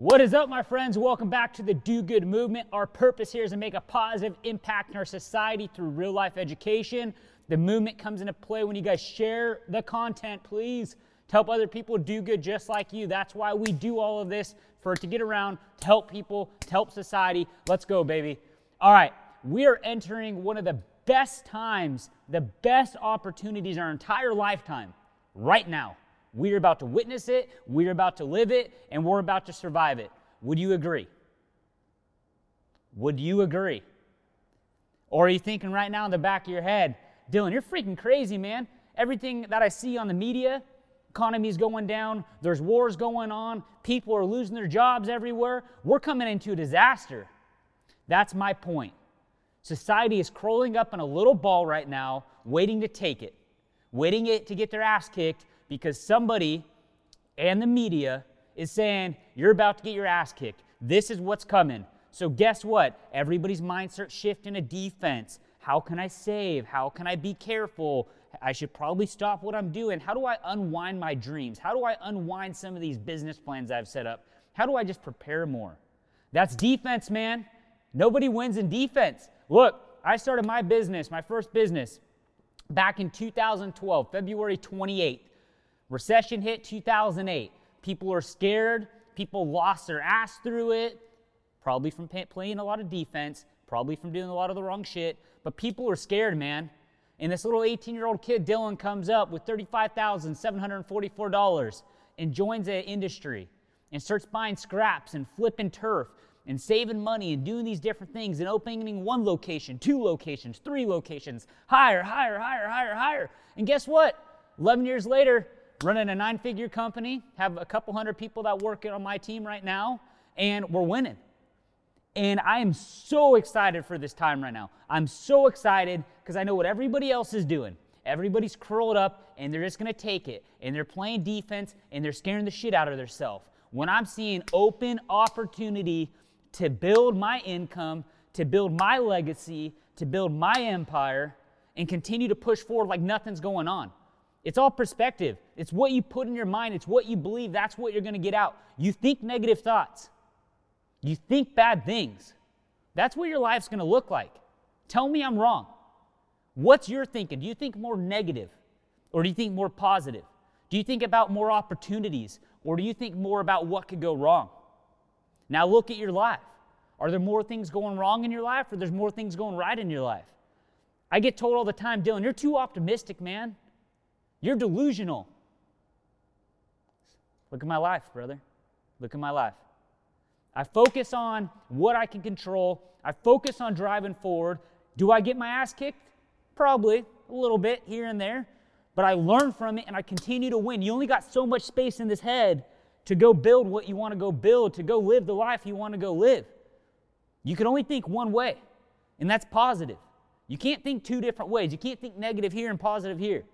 What is up, my friends? Welcome back to the Do Good Movement. Our purpose here is to make a positive impact in our society through real life education. The movement comes into play when you guys share the content, please, to help other people do good just like you. That's why we do all of this for it to get around, to help people, to help society. Let's go, baby. All right, we are entering one of the best times, the best opportunities in our entire lifetime right now. We're about to witness it, we're about to live it, and we're about to survive it. Would you agree? Would you agree? Or are you thinking right now in the back of your head, Dylan, you're freaking crazy, man. Everything that I see on the media, economy's going down, there's wars going on, people are losing their jobs everywhere. We're coming into a disaster. That's my point. Society is crawling up in a little ball right now, waiting to take it, waiting it to get their ass kicked because somebody and the media is saying, You're about to get your ass kicked. This is what's coming. So, guess what? Everybody's mind starts shifting to defense. How can I save? How can I be careful? I should probably stop what I'm doing. How do I unwind my dreams? How do I unwind some of these business plans I've set up? How do I just prepare more? That's defense, man. Nobody wins in defense. Look, I started my business, my first business, back in 2012, February 28th. Recession hit 2008. People are scared. People lost their ass through it, probably from playing a lot of defense, probably from doing a lot of the wrong shit. But people are scared, man. And this little 18 year old kid, Dylan, comes up with $35,744 and joins the industry and starts buying scraps and flipping turf and saving money and doing these different things and opening one location, two locations, three locations, higher, higher, higher, higher, higher. And guess what? 11 years later, running a nine figure company, have a couple hundred people that work on my team right now, and we're winning. And I am so excited for this time right now. I'm so excited because I know what everybody else is doing. Everybody's curled up and they're just going to take it and they're playing defense and they're scaring the shit out of themselves. When I'm seeing open opportunity to build my income, to build my legacy, to build my empire, and continue to push forward like nothing's going on. It's all perspective. It's what you put in your mind, it's what you believe. That's what you're going to get out. You think negative thoughts, you think bad things. That's what your life's going to look like. Tell me I'm wrong. What's your thinking? Do you think more negative or do you think more positive? Do you think about more opportunities or do you think more about what could go wrong? Now look at your life. Are there more things going wrong in your life or there's more things going right in your life? I get told all the time, Dylan, you're too optimistic, man. You're delusional. Look at my life, brother. Look at my life. I focus on what I can control. I focus on driving forward. Do I get my ass kicked? Probably a little bit here and there, but I learn from it and I continue to win. You only got so much space in this head to go build what you want to go build, to go live the life you want to go live. You can only think one way, and that's positive. You can't think two different ways. You can't think negative here and positive here.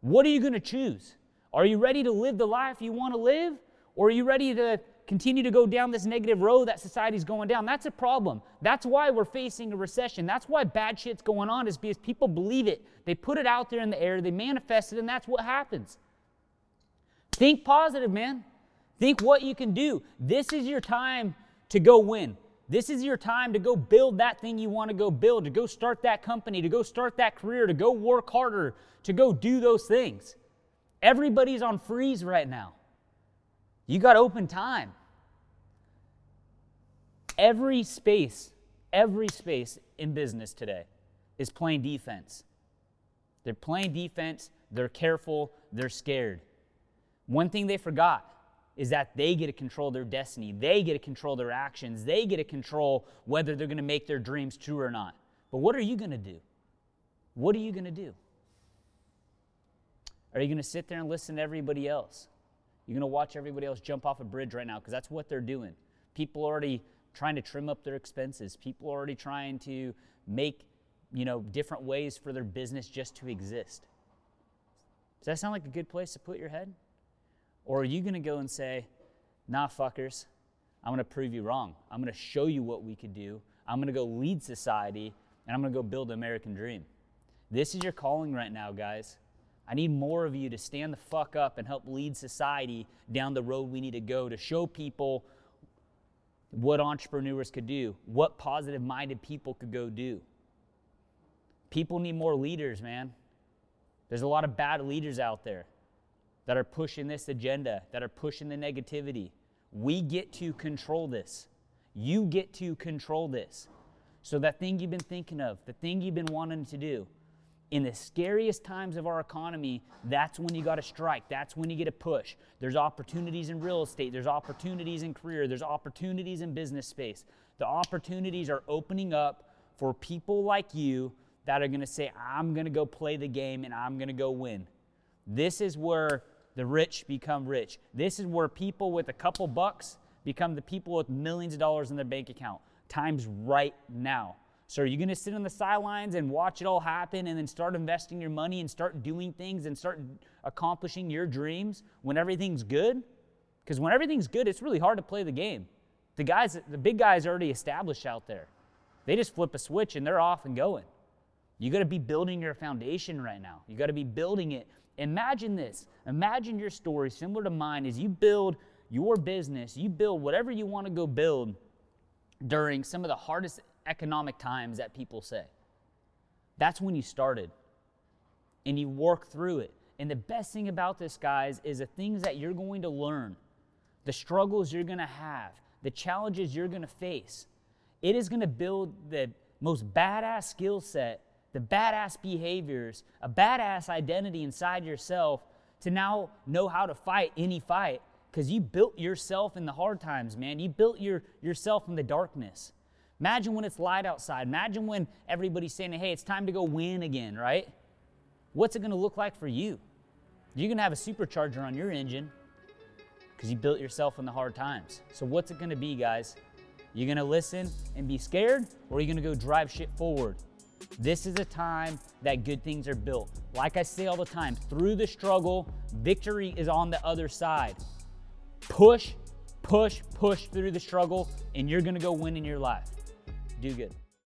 What are you going to choose? Are you ready to live the life you want to live? Or are you ready to continue to go down this negative road that society's going down? That's a problem. That's why we're facing a recession. That's why bad shit's going on, is because people believe it. They put it out there in the air, they manifest it, and that's what happens. Think positive, man. Think what you can do. This is your time to go win. This is your time to go build that thing you want to go build, to go start that company, to go start that career, to go work harder, to go do those things. Everybody's on freeze right now. You got open time. Every space, every space in business today is playing defense. They're playing defense, they're careful, they're scared. One thing they forgot is that they get to control their destiny. They get to control their actions. They get to control whether they're going to make their dreams true or not. But what are you going to do? What are you going to do? Are you going to sit there and listen to everybody else? You're going to watch everybody else jump off a bridge right now because that's what they're doing. People already trying to trim up their expenses. People already trying to make, you know, different ways for their business just to exist. Does that sound like a good place to put your head? Or are you going to go and say, nah, fuckers, I'm going to prove you wrong. I'm going to show you what we could do. I'm going to go lead society, and I'm going to go build the American dream. This is your calling right now, guys. I need more of you to stand the fuck up and help lead society down the road we need to go to show people what entrepreneurs could do, what positive minded people could go do. People need more leaders, man. There's a lot of bad leaders out there that are pushing this agenda, that are pushing the negativity. We get to control this. You get to control this. So, that thing you've been thinking of, the thing you've been wanting to do, in the scariest times of our economy, that's when you got to strike. That's when you get a push. There's opportunities in real estate, there's opportunities in career, there's opportunities in business space. The opportunities are opening up for people like you that are going to say, I'm going to go play the game and I'm going to go win. This is where the rich become rich. This is where people with a couple bucks become the people with millions of dollars in their bank account. Time's right now. So are you going to sit on the sidelines and watch it all happen and then start investing your money and start doing things and start accomplishing your dreams when everything's good? Because when everything's good, it's really hard to play the game. The guys, the big guys are already established out there. They just flip a switch and they're off and going. You got to be building your foundation right now. You got to be building it. Imagine this. Imagine your story similar to mine as you build your business, you build whatever you want to go build during some of the hardest economic times that people say. That's when you started. And you work through it. And the best thing about this, guys, is the things that you're going to learn, the struggles you're going to have, the challenges you're going to face. It is going to build the most badass skill set, the badass behaviors, a badass identity inside yourself to now know how to fight any fight because you built yourself in the hard times, man. You built your, yourself in the darkness. Imagine when it's light outside. Imagine when everybody's saying, hey, it's time to go win again, right? What's it going to look like for you? You're going to have a supercharger on your engine because you built yourself in the hard times. So, what's it going to be, guys? You're going to listen and be scared, or are you going to go drive shit forward? This is a time that good things are built. Like I say all the time, through the struggle, victory is on the other side. Push, push, push through the struggle, and you're to go win in your life do good.